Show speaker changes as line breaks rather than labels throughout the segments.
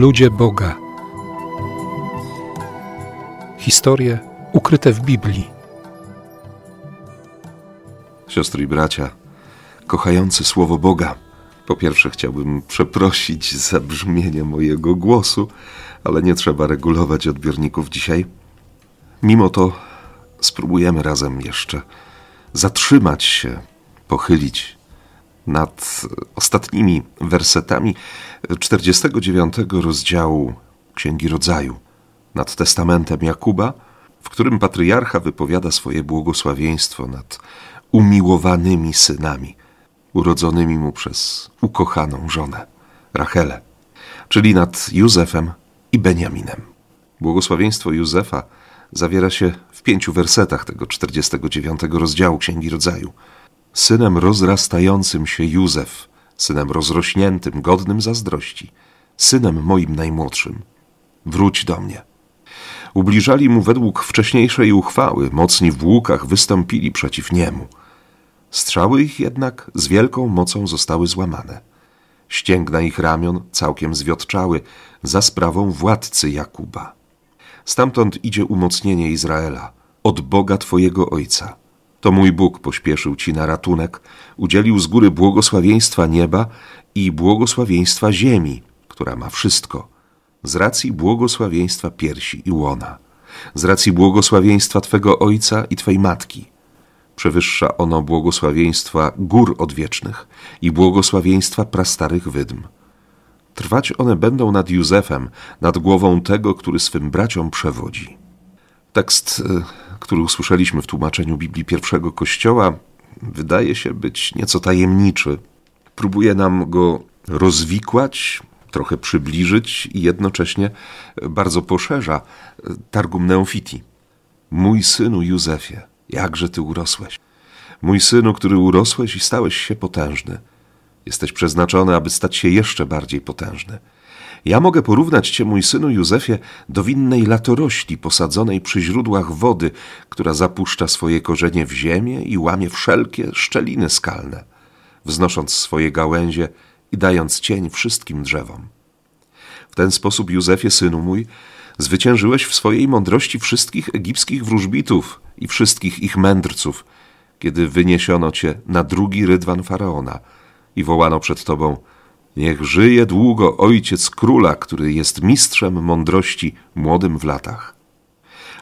Ludzie Boga. Historie ukryte w Biblii.
Siostry i bracia, kochający Słowo Boga. Po pierwsze, chciałbym przeprosić za brzmienie mojego głosu, ale nie trzeba regulować odbiorników dzisiaj. Mimo to spróbujemy razem jeszcze zatrzymać się, pochylić nad ostatnimi wersetami 49 rozdziału Księgi Rodzaju, nad testamentem Jakuba, w którym patriarcha wypowiada swoje błogosławieństwo nad umiłowanymi synami, urodzonymi mu przez ukochaną żonę, Rachelę, czyli nad Józefem i Beniaminem. Błogosławieństwo Józefa zawiera się w pięciu wersetach tego 49 rozdziału Księgi Rodzaju. Synem rozrastającym się Józef, synem rozrośniętym, godnym zazdrości, synem moim najmłodszym. Wróć do mnie. Ubliżali mu według wcześniejszej uchwały, mocni w łukach wystąpili przeciw niemu. Strzały ich jednak z wielką mocą zostały złamane. Ścięgna ich ramion całkiem zwiotczały za sprawą władcy Jakuba. Stamtąd idzie umocnienie Izraela, od Boga Twojego Ojca. To mój Bóg pośpieszył Ci na ratunek, udzielił z góry błogosławieństwa nieba i błogosławieństwa ziemi, która ma wszystko, z racji błogosławieństwa piersi i łona, z racji błogosławieństwa Twego Ojca i Twej Matki. Przewyższa ono błogosławieństwa gór odwiecznych i błogosławieństwa prastarych wydm. Trwać one będą nad Józefem, nad głową tego, który swym braciom przewodzi. Tekst, y, który usłyszeliśmy w tłumaczeniu Biblii pierwszego Kościoła, wydaje się być nieco tajemniczy. Próbuje nam go rozwikłać, trochę przybliżyć i jednocześnie bardzo poszerza Targum Neofiti. Mój synu Józefie, jakże ty urosłeś. Mój synu, który urosłeś i stałeś się potężny. Jesteś przeznaczony, aby stać się jeszcze bardziej potężny. Ja mogę porównać cię, mój synu Józefie, do winnej latorośli posadzonej przy źródłach wody, która zapuszcza swoje korzenie w ziemię i łamie wszelkie szczeliny skalne, wznosząc swoje gałęzie i dając cień wszystkim drzewom. W ten sposób, Józefie, synu mój, zwyciężyłeś w swojej mądrości wszystkich egipskich wróżbitów i wszystkich ich mędrców, kiedy wyniesiono cię na drugi rydwan faraona i wołano przed tobą – Niech żyje długo ojciec króla, który jest mistrzem mądrości, młodym w latach.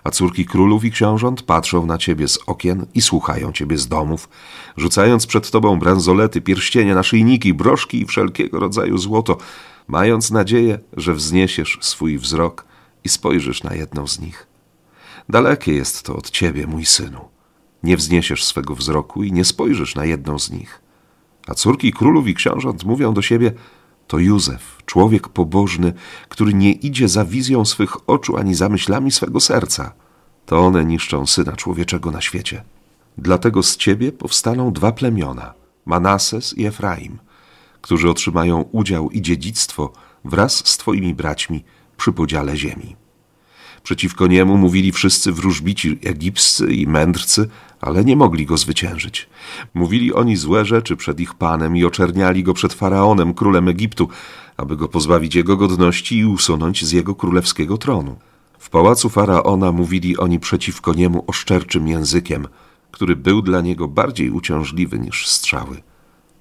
A córki królów i książąt patrzą na ciebie z okien i słuchają ciebie z domów, rzucając przed tobą bransolety, pierścienie, naszyjniki, broszki i wszelkiego rodzaju złoto, mając nadzieję, że wzniesiesz swój wzrok i spojrzysz na jedną z nich. Dalekie jest to od ciebie, mój synu. Nie wzniesiesz swego wzroku i nie spojrzysz na jedną z nich. A córki królów i książąt mówią do siebie: To Józef, człowiek pobożny, który nie idzie za wizją swych oczu ani za myślami swego serca. To one niszczą syna człowieczego na świecie. Dlatego z ciebie powstaną dwa plemiona Manases i Efraim, którzy otrzymają udział i dziedzictwo wraz z twoimi braćmi przy podziale ziemi. Przeciwko niemu mówili wszyscy wróżbici egipscy i mędrcy, ale nie mogli go zwyciężyć. Mówili oni złe rzeczy przed ich panem i oczerniali go przed faraonem, królem Egiptu, aby go pozbawić jego godności i usunąć z jego królewskiego tronu. W pałacu faraona mówili oni przeciwko niemu oszczerczym językiem, który był dla niego bardziej uciążliwy niż strzały.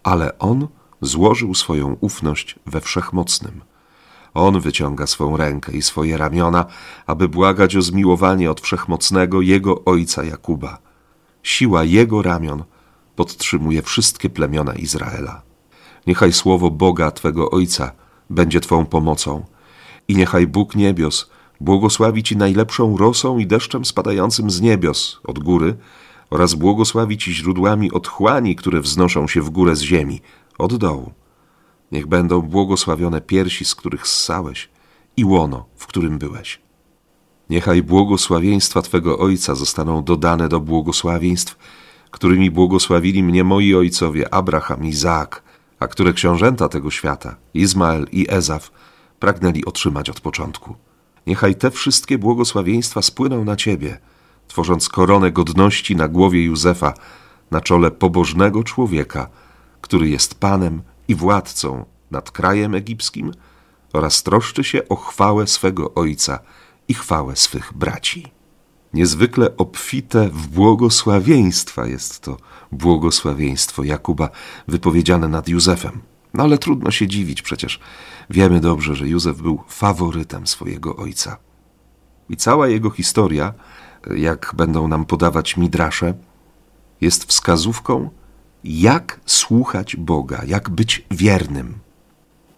Ale on złożył swoją ufność we wszechmocnym. On wyciąga swą rękę i swoje ramiona, aby błagać o zmiłowanie od wszechmocnego jego ojca Jakuba. Siła jego ramion podtrzymuje wszystkie plemiona Izraela. Niechaj słowo Boga Twego Ojca będzie Twą pomocą i niechaj Bóg niebios błogosławi Ci najlepszą rosą i deszczem spadającym z niebios od góry oraz błogosławi Ci źródłami otchłani, które wznoszą się w górę z ziemi, od dołu Niech będą błogosławione piersi, z których ssałeś i łono, w którym byłeś. Niechaj błogosławieństwa Twego Ojca zostaną dodane do błogosławieństw, którymi błogosławili mnie moi ojcowie Abraham i Izaak, a które książęta tego świata, Izmael i Ezaf, pragnęli otrzymać od początku. Niechaj te wszystkie błogosławieństwa spłyną na Ciebie, tworząc koronę godności na głowie Józefa, na czole pobożnego człowieka, który jest Panem i władcą nad krajem egipskim, oraz troszczy się o chwałę swego ojca i chwałę swych braci. Niezwykle obfite w błogosławieństwa jest to błogosławieństwo Jakuba wypowiedziane nad Józefem. No ale trudno się dziwić, przecież wiemy dobrze, że Józef był faworytem swojego ojca. I cała jego historia, jak będą nam podawać midrasze, jest wskazówką, jak słuchać Boga, jak być wiernym.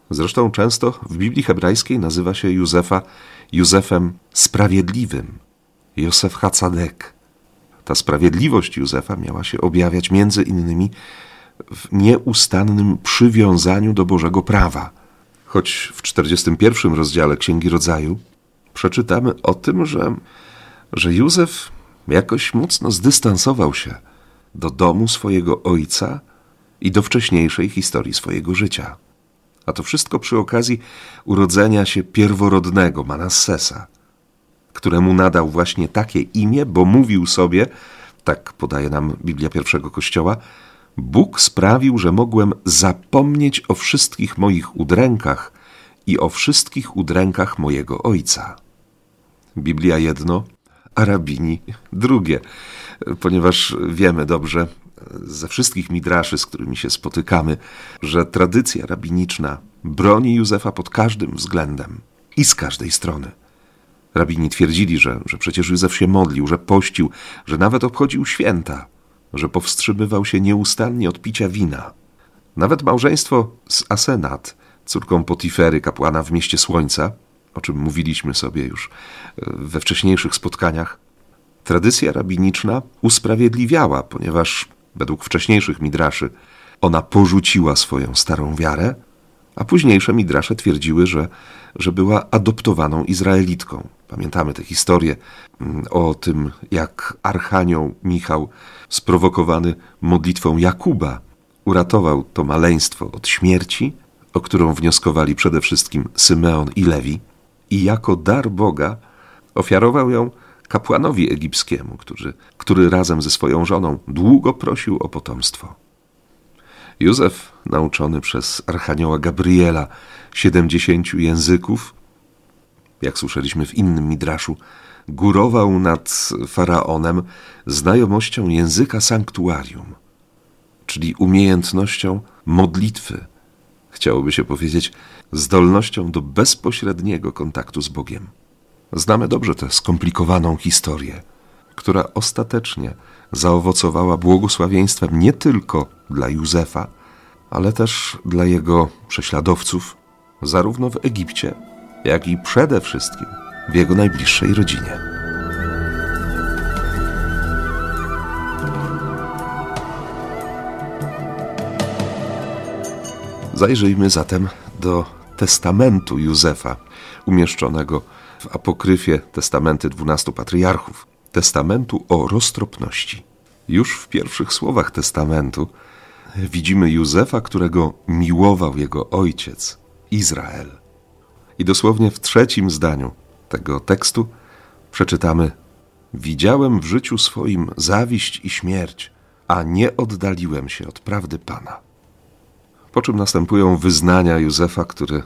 Zresztą często w Biblii hebrajskiej nazywa się Józefa Józefem Sprawiedliwym, Józef Hacadek. Ta sprawiedliwość Józefa miała się objawiać między innymi w nieustannym przywiązaniu do Bożego prawa. Choć w 41 rozdziale Księgi Rodzaju przeczytamy o tym, że, że Józef jakoś mocno zdystansował się do domu swojego ojca i do wcześniejszej historii swojego życia. A to wszystko przy okazji urodzenia się pierworodnego Manassesa, któremu nadał właśnie takie imię, bo mówił sobie, tak podaje nam Biblia pierwszego Kościoła, Bóg sprawił, że mogłem zapomnieć o wszystkich moich udrękach i o wszystkich udrękach mojego ojca. Biblia jedno, a rabini drugie, ponieważ wiemy dobrze ze wszystkich midraszy, z którymi się spotykamy, że tradycja rabiniczna broni Józefa pod każdym względem i z każdej strony. Rabini twierdzili, że, że przecież Józef się modlił, że pościł, że nawet obchodził święta, że powstrzymywał się nieustannie od picia wina. Nawet małżeństwo z Asenat, córką Potifery, kapłana w mieście Słońca, o czym mówiliśmy sobie już e, we wcześniejszych spotkaniach, tradycja rabiniczna usprawiedliwiała, ponieważ według wcześniejszych midraszy ona porzuciła swoją starą wiarę, a późniejsze midrasze twierdziły, że, że była adoptowaną Izraelitką. Pamiętamy tę historię mm, o tym, jak Archanioł Michał, sprowokowany modlitwą Jakuba, uratował to maleństwo od śmierci, o którą wnioskowali przede wszystkim Symeon i Lewi, i jako dar Boga ofiarował ją kapłanowi egipskiemu, który, który razem ze swoją żoną długo prosił o potomstwo. Józef, nauczony przez archanioła Gabriela siedemdziesięciu języków, jak słyszeliśmy w innym midraszu, górował nad faraonem znajomością języka sanktuarium, czyli umiejętnością modlitwy, chciałoby się powiedzieć, zdolnością do bezpośredniego kontaktu z Bogiem. Znamy dobrze tę skomplikowaną historię, która ostatecznie zaowocowała błogosławieństwem nie tylko dla Józefa, ale też dla jego prześladowców, zarówno w Egipcie, jak i przede wszystkim w jego najbliższej rodzinie. Zajrzyjmy zatem do testamentu Józefa, umieszczonego w apokryfie testamenty dwunastu patriarchów, testamentu o roztropności. Już w pierwszych słowach testamentu widzimy Józefa, którego miłował jego ojciec, Izrael. I dosłownie w trzecim zdaniu tego tekstu przeczytamy: Widziałem w życiu swoim zawiść i śmierć, a nie oddaliłem się od prawdy Pana. Po czym następują wyznania Józefa, który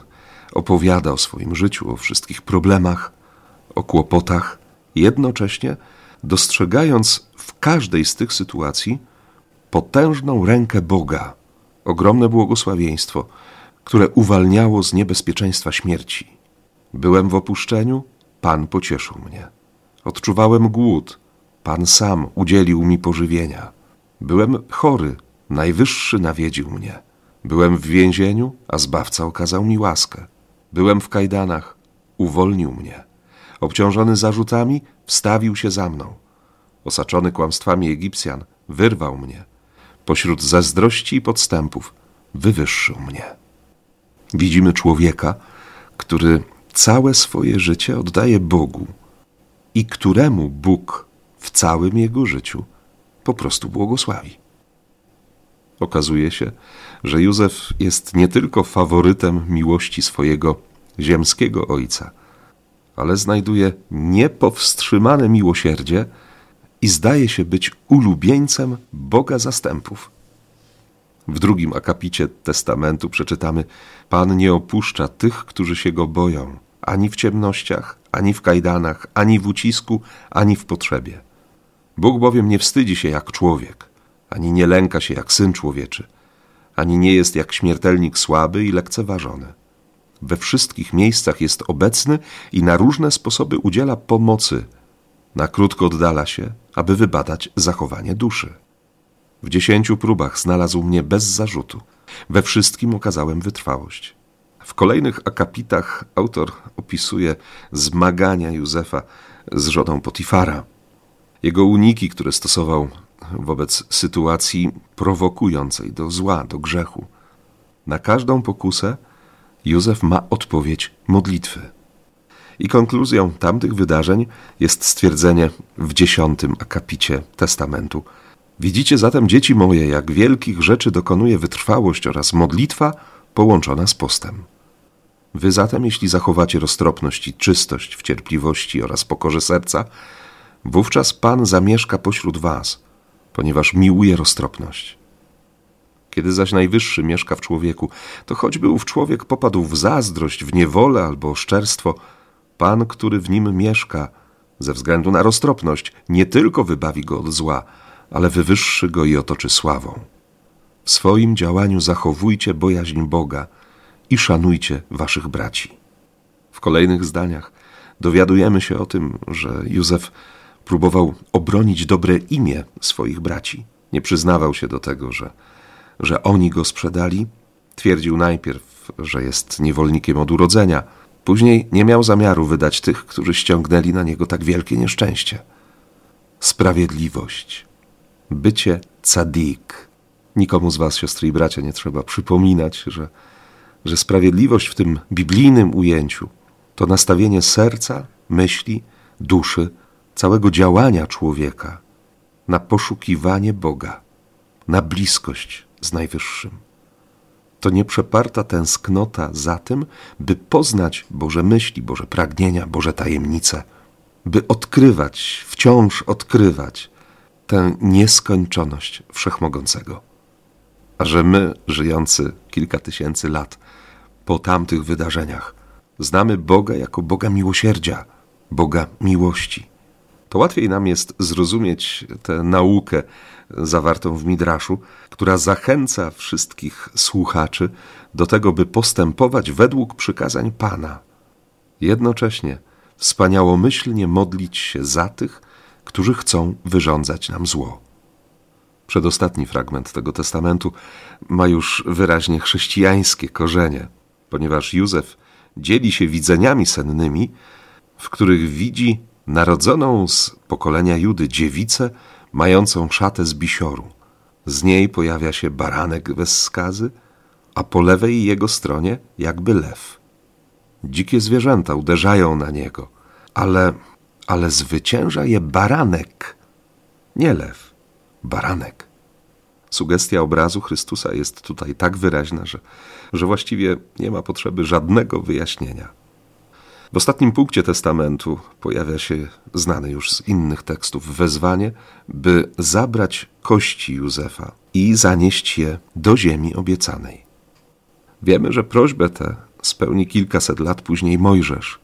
opowiada o swoim życiu, o wszystkich problemach, o kłopotach, jednocześnie dostrzegając w każdej z tych sytuacji potężną rękę Boga, ogromne błogosławieństwo, które uwalniało z niebezpieczeństwa śmierci. Byłem w opuszczeniu, Pan pocieszył mnie. Odczuwałem głód, Pan sam udzielił mi pożywienia. Byłem chory, Najwyższy nawiedził mnie. Byłem w więzieniu, a Zbawca okazał mi łaskę. Byłem w kajdanach, uwolnił mnie. Obciążony zarzutami, wstawił się za mną. Osaczony kłamstwami Egipcjan, wyrwał mnie. Pośród zazdrości i podstępów, wywyższył mnie. Widzimy człowieka, który całe swoje życie oddaje Bogu i któremu Bóg w całym jego życiu po prostu błogosławi. Okazuje się, że Józef jest nie tylko faworytem miłości swojego ziemskiego ojca, ale znajduje niepowstrzymane miłosierdzie i zdaje się być ulubieńcem Boga zastępów. W drugim akapicie testamentu przeczytamy: Pan nie opuszcza tych, którzy się go boją, ani w ciemnościach, ani w kajdanach, ani w ucisku, ani w potrzebie. Bóg bowiem nie wstydzi się jak człowiek, ani nie lęka się jak syn człowieczy, ani nie jest jak śmiertelnik słaby i lekceważony. We wszystkich miejscach jest obecny i na różne sposoby udziela pomocy. Na krótko oddala się, aby wybadać zachowanie duszy. W dziesięciu próbach znalazł mnie bez zarzutu. We wszystkim okazałem wytrwałość. W kolejnych akapitach autor opisuje zmagania Józefa z żoną Potifara. Jego uniki, które stosował wobec sytuacji prowokującej do zła, do grzechu. Na każdą pokusę Józef ma odpowiedź modlitwy. I konkluzją tamtych wydarzeń jest stwierdzenie w dziesiątym akapicie testamentu. Widzicie zatem, dzieci moje, jak wielkich rzeczy dokonuje wytrwałość oraz modlitwa połączona z postem. Wy zatem, jeśli zachowacie roztropność i czystość w cierpliwości oraz pokorze serca, wówczas Pan zamieszka pośród was, ponieważ miłuje roztropność. Kiedy zaś Najwyższy mieszka w człowieku, to choćby ów człowiek popadł w zazdrość, w niewolę albo oszczerstwo, Pan, który w nim mieszka, ze względu na roztropność, nie tylko wybawi go od zła, ale wywyższy go i otoczy sławą. W swoim działaniu zachowujcie bojaźń Boga i szanujcie waszych braci. W kolejnych zdaniach dowiadujemy się o tym, że Józef próbował obronić dobre imię swoich braci. Nie przyznawał się do tego, że, że oni go sprzedali. Twierdził najpierw, że jest niewolnikiem od urodzenia. Później nie miał zamiaru wydać tych, którzy ściągnęli na niego tak wielkie nieszczęście. Sprawiedliwość bycie cadik. Nikomu z Was, siostry i bracia, nie trzeba przypominać, że, że sprawiedliwość w tym biblijnym ujęciu to nastawienie serca, myśli, duszy, całego działania człowieka na poszukiwanie Boga, na bliskość z Najwyższym. To nieprzeparta tęsknota za tym, by poznać Boże myśli, Boże pragnienia, Boże tajemnice, by odkrywać, wciąż odkrywać tę nieskończoność wszechmogącego. A że my, żyjący kilka tysięcy lat po tamtych wydarzeniach, znamy Boga jako Boga miłosierdzia, Boga miłości, to łatwiej nam jest zrozumieć tę naukę zawartą w Midraszu, która zachęca wszystkich słuchaczy do tego, by postępować według przykazań Pana. Jednocześnie wspaniałomyślnie modlić się za tych, którzy chcą wyrządzać nam zło. Przedostatni fragment tego testamentu ma już wyraźnie chrześcijańskie korzenie, ponieważ Józef dzieli się widzeniami sennymi, w których widzi narodzoną z pokolenia Judy dziewicę mającą szatę z bisioru. Z niej pojawia się baranek bez skazy, a po lewej jego stronie jakby lew. Dzikie zwierzęta uderzają na niego, ale ale zwycięża je baranek, nie lew, baranek. Sugestia obrazu Chrystusa jest tutaj tak wyraźna, że, że właściwie nie ma potrzeby żadnego wyjaśnienia. W ostatnim punkcie testamentu pojawia się znane już z innych tekstów wezwanie, by zabrać kości Józefa i zanieść je do ziemi obiecanej. Wiemy, że prośbę tę spełni kilkaset lat później Mojżesz,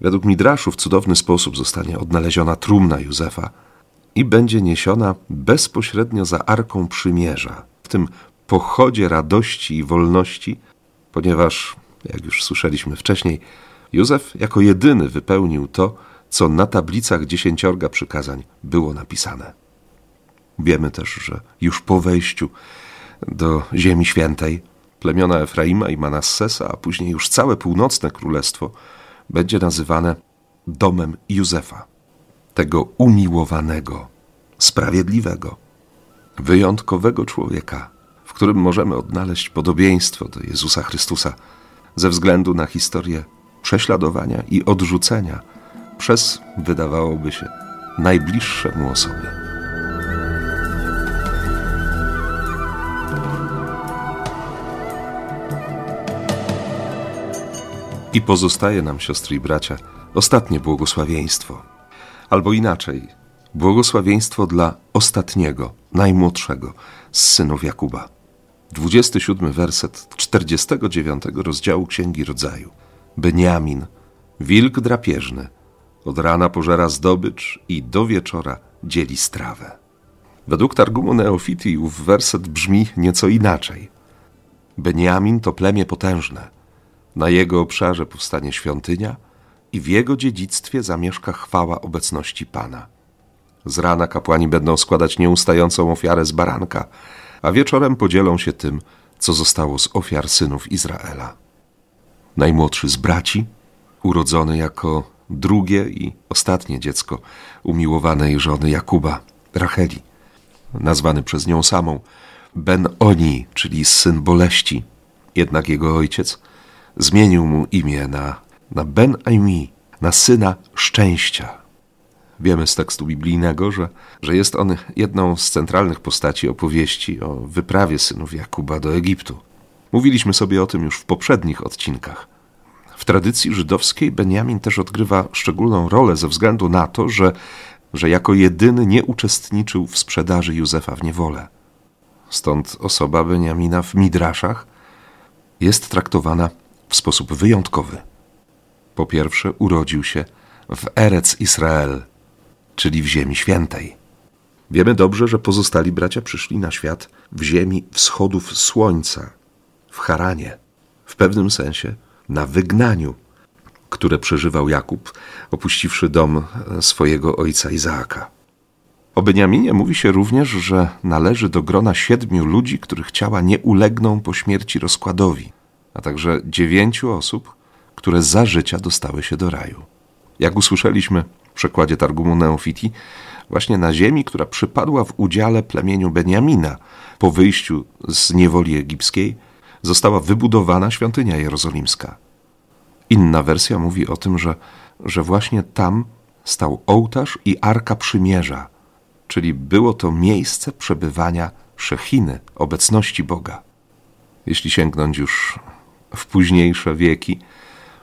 Według Midraszu w cudowny sposób zostanie odnaleziona trumna Józefa i będzie niesiona bezpośrednio za Arką Przymierza, w tym pochodzie radości i wolności, ponieważ, jak już słyszeliśmy wcześniej, Józef jako jedyny wypełnił to, co na tablicach dziesięciorga przykazań było napisane. Wiemy też, że już po wejściu do Ziemi Świętej plemiona Efraima i Manassesa, a później już całe północne królestwo będzie nazywane domem Józefa, tego umiłowanego, sprawiedliwego, wyjątkowego człowieka, w którym możemy odnaleźć podobieństwo do Jezusa Chrystusa ze względu na historię prześladowania i odrzucenia przez, wydawałoby się, najbliższe mu osoby. I pozostaje nam, siostry i bracia, ostatnie błogosławieństwo. Albo inaczej, błogosławieństwo dla ostatniego, najmłodszego z synów Jakuba. 27 werset 49 rozdziału Księgi Rodzaju. Beniamin, wilk drapieżny, od rana pożera zdobycz i do wieczora dzieli strawę. Według Targumu Neofiti ów werset brzmi nieco inaczej. Beniamin to plemię potężne. Na jego obszarze powstanie świątynia i w jego dziedzictwie zamieszka chwała obecności Pana. Z rana kapłani będą składać nieustającą ofiarę z baranka, a wieczorem podzielą się tym, co zostało z ofiar synów Izraela. Najmłodszy z braci, urodzony jako drugie i ostatnie dziecko umiłowanej żony Jakuba, Racheli, nazwany przez nią samą Ben-Oni, czyli syn boleści. Jednak jego ojciec zmienił mu imię na, na Ben-Aimi, na syna szczęścia. Wiemy z tekstu biblijnego, że, że jest on jedną z centralnych postaci opowieści o wyprawie synów Jakuba do Egiptu. Mówiliśmy sobie o tym już w poprzednich odcinkach. W tradycji żydowskiej Benjamin też odgrywa szczególną rolę ze względu na to, że, że jako jedyny nie uczestniczył w sprzedaży Józefa w niewolę. Stąd osoba Benjamina w Midraszach jest traktowana w sposób wyjątkowy. Po pierwsze, urodził się w Erec Israel, czyli w Ziemi Świętej. Wiemy dobrze, że pozostali bracia przyszli na świat w ziemi wschodów słońca, w Haranie, w pewnym sensie na wygnaniu, które przeżywał Jakub, opuściwszy dom swojego ojca Izaaka. O Beniaminie mówi się również, że należy do grona siedmiu ludzi, których ciała nie ulegną po śmierci rozkładowi, a także dziewięciu osób, które za życia dostały się do raju. Jak usłyszeliśmy w przekładzie Targumu Neofiti, właśnie na ziemi, która przypadła w udziale plemieniu Beniamina po wyjściu z niewoli egipskiej, została wybudowana świątynia jerozolimska. Inna wersja mówi o tym, że, że właśnie tam stał ołtarz i arka przymierza, czyli było to miejsce przebywania Szechiny, obecności Boga. Jeśli sięgnąć już w późniejsze wieki,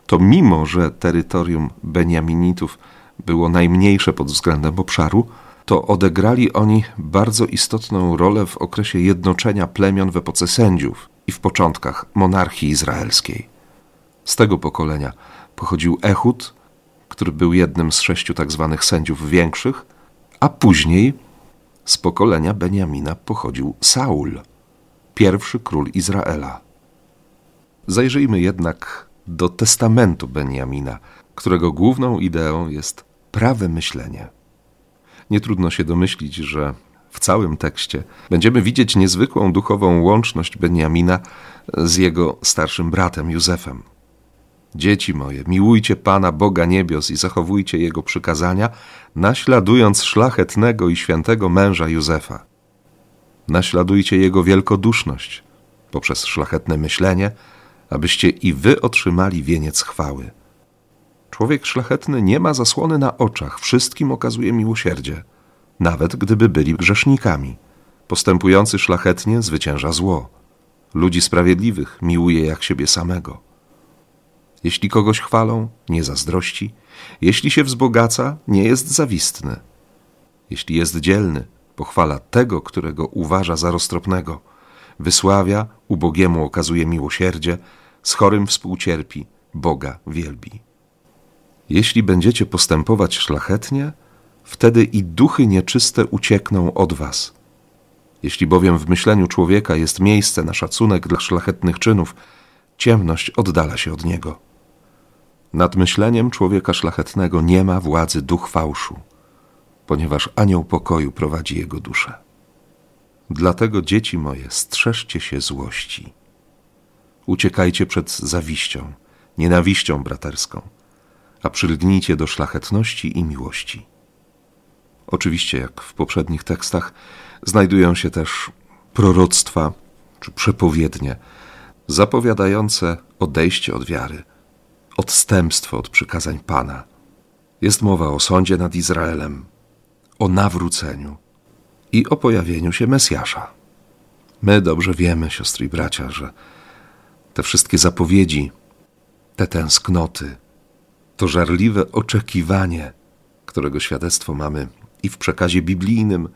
to mimo, że terytorium Beniaminitów było najmniejsze pod względem obszaru, to odegrali oni bardzo istotną rolę w okresie jednoczenia plemion w epoce sędziów i w początkach monarchii izraelskiej. Z tego pokolenia pochodził Ehud, który był jednym z sześciu tak zwanych sędziów większych, a później z pokolenia Beniamina pochodził Saul, pierwszy król Izraela. Zajrzyjmy jednak do testamentu Beniamina, którego główną ideą jest prawe myślenie. Nie trudno się domyślić, że w całym tekście będziemy widzieć niezwykłą duchową łączność Beniamina z jego starszym bratem Józefem. Dzieci moje, miłujcie Pana Boga niebios i zachowujcie Jego przykazania, naśladując szlachetnego i świętego męża Józefa. Naśladujcie Jego wielkoduszność poprzez szlachetne myślenie, abyście i wy otrzymali wieniec chwały. Człowiek szlachetny nie ma zasłony na oczach, wszystkim okazuje miłosierdzie, nawet gdyby byli grzesznikami. Postępujący szlachetnie zwycięża zło. Ludzi sprawiedliwych miłuje jak siebie samego. Jeśli kogoś chwalą, nie zazdrości. Jeśli się wzbogaca, nie jest zawistny. Jeśli jest dzielny, pochwala tego, którego uważa za roztropnego. Wysławia, ubogiemu okazuje miłosierdzie, z chorym współcierpi, Boga wielbi. Jeśli będziecie postępować szlachetnie, wtedy i duchy nieczyste uciekną od was. Jeśli bowiem w myśleniu człowieka jest miejsce na szacunek dla szlachetnych czynów, ciemność oddala się od niego. Nad myśleniem człowieka szlachetnego nie ma władzy duch fałszu, ponieważ anioł pokoju prowadzi jego duszę. Dlatego, dzieci moje, strzeżcie się złości. Uciekajcie przed zawiścią, nienawiścią braterską, a przylgnijcie do szlachetności i miłości. Oczywiście, jak w poprzednich tekstach, znajdują się też proroctwa czy przepowiednie zapowiadające odejście od wiary – odstępstwo od przykazań Pana. Jest mowa o sądzie nad Izraelem, o nawróceniu i o pojawieniu się Mesjasza. My dobrze wiemy, siostry i bracia, że te wszystkie zapowiedzi, te tęsknoty, to żarliwe oczekiwanie, którego świadectwo mamy i w przekazie biblijnym,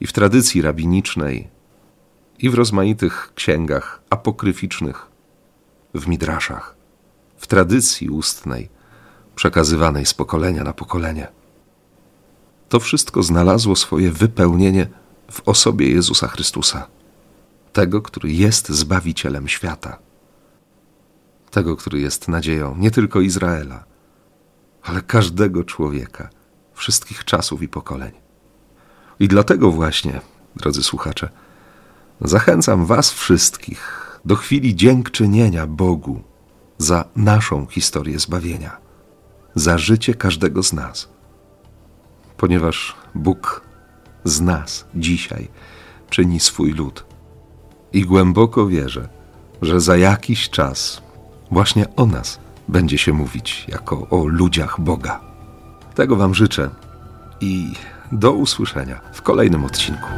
i w tradycji rabinicznej, i w rozmaitych księgach apokryficznych, w midraszach, w tradycji ustnej, przekazywanej z pokolenia na pokolenie. To wszystko znalazło swoje wypełnienie w osobie Jezusa Chrystusa, tego, który jest Zbawicielem świata, tego, który jest nadzieją nie tylko Izraela, ale każdego człowieka, wszystkich czasów i pokoleń. I dlatego właśnie, drodzy słuchacze, zachęcam Was wszystkich do chwili dziękczynienia Bogu za naszą historię zbawienia, za życie każdego z nas. Ponieważ Bóg z nas dzisiaj czyni swój lud. I głęboko wierzę, że za jakiś czas właśnie o nas będzie się mówić jako o ludziach Boga. Tego Wam życzę i do usłyszenia w kolejnym odcinku.